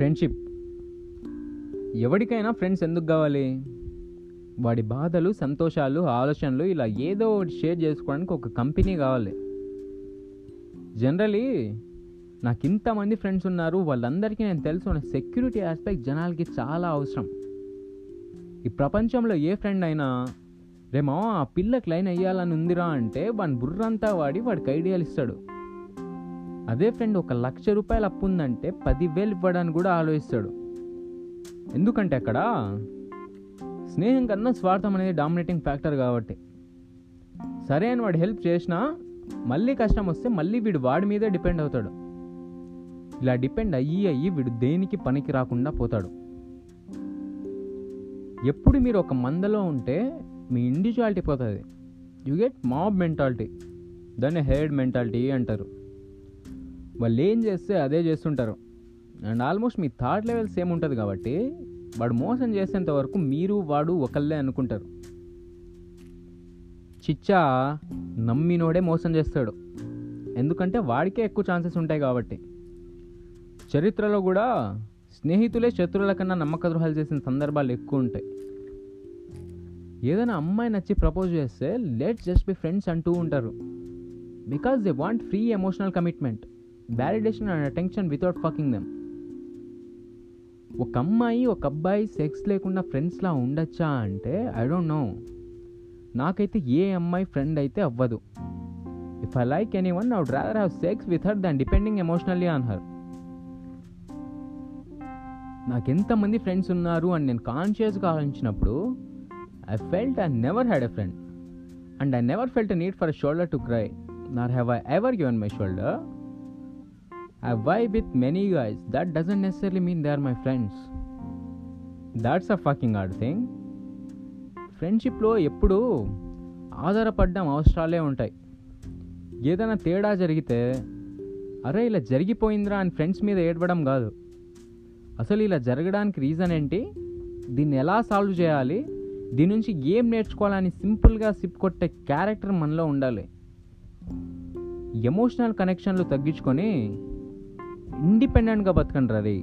Friendship ఎవరికైనా friends ఎందుకు కావాలి? వాడి బాధలు సంతోషాలు ఆలోచనలు ఇలా ఏదో ఒకటి షేర్ చేసుకోవడానికి ఒక కంపెనీ కావాలి. జనరలీ నాకు ఇంతమంది ఫ్రెండ్స్ ఉన్నారు. వాళ్ళందరికీ నేను తెలుసు అనే సెక్యూరిటీ ఆస్పెక్ట్ జనాలకి చాలా అవసరం. ఈ ప్రపంచంలో ఏ ఫ్రెండ్ అయినా రేమో ఆ పిల్లకి లైన్ అయ్యాలని ఉందిరా అంటే వాడి బుర్రంతా వాడి వాడికి ఐడియాలు ఇస్తాడు. అదే ఫ్రెండ్ ఒక లక్ష రూపాయలు అప్పు ఉందంటే పదివేలు ఇవ్వడానికి కూడా ఆలోచిస్తాడు. ఎందుకంటే అక్కడ స్నేహం కన్నా స్వార్థం అనేది డామినేటింగ్ ఫ్యాక్టర్ కాబట్టి. సరే అని వాడు హెల్ప్ చేసినా మళ్ళీ కష్టం వస్తే మళ్ళీ వీడు వాడి మీదే డిపెండ్ అవుతాడు. ఇలా డిపెండ్ అయ్యి అయ్యి వీడు దేనికి పనికి రాకుండా పోతాడు. ఎప్పుడు మీరు ఒక మందలో ఉంటే మీ ఇండివిజువాలిటీ పోతుంది. You get mob mentality. దాన్ని హెడ్ మెంటాలిటీ అంటారు. వాళ్ళు ఏం చేస్తే అదే చేస్తుంటారు. అండ్ ఆల్మోస్ట్ మీ థాట్ లెవెల్ సేమ్ ఉంటుంది కాబట్టి వాడు మోసం చేసేంత వరకు మీరు వాడు ఒకళ్ళే అనుకుంటారు. చిచ్చా నమ్మినోడే మోసం చేస్తాడు. ఎందుకంటే వాడికే ఎక్కువ ఛాన్సెస్ ఉంటాయి కాబట్టి. చరిత్రలో కూడా స్నేహితులే శత్రువుల కన్నా నమ్మక ద్రోహాలు చేసిన సందర్భాలు ఎక్కువ ఉంటాయి. ఏదైనా అమ్మాయి నచ్చి ప్రపోజ్ చేస్తే లెట్ జస్ట్ బి ఫ్రెండ్స్ అంటూ ఉంటారు. Because they want free emotional commitment. Validation and attention without fucking them ఒక అమ్మాయి ఒక అబ్బాయి సెక్స్ లేకుండా ఫ్రెండ్స్లా ఉండొచ్చా అంటే ఐ డోంట్ నో నాకైతే ఏ అమ్మాయి ఫ్రెండ్ అయితే అవ్వదు. If I like anyone I would rather have sex with her than depending emotionally on her నాకు ఎంతమంది ఫ్రెండ్స్ ఉన్నారు అని నేను కాన్షియస్గా ఆలోచించినప్పుడు I felt I never had a friend and I never felt need for shoulder to cry nor have I ever given my shoulder I vibe with many guys that doesn't necessary mean they are my friends that's a fucking odd thing ఫ్రెండ్షిప్లో ఎప్పుడూ ఆధారపడ్డం అవసరాలే ఉంటాయి. ఏదైనా తేడా జరిగితే అరే ఇలా జరిగిపోయిందిరా అని friends మీద ఏడవడం కాదు. అసలు ఇలా జరగడానికి రీజన్ ఏంటి? దీన్ని ఎలా సాల్వ్ చేయాలి? దీని నుంచి ఏం నేర్చుకోవాలని సింపుల్గా సిప్ కొట్టే క్యారెక్టర్ మనలో ఉండాలి. ఎమోషనల్ కనెక్షన్లు తగ్గించుకొని ఇండిపెండెంట్గా బతకండి రీ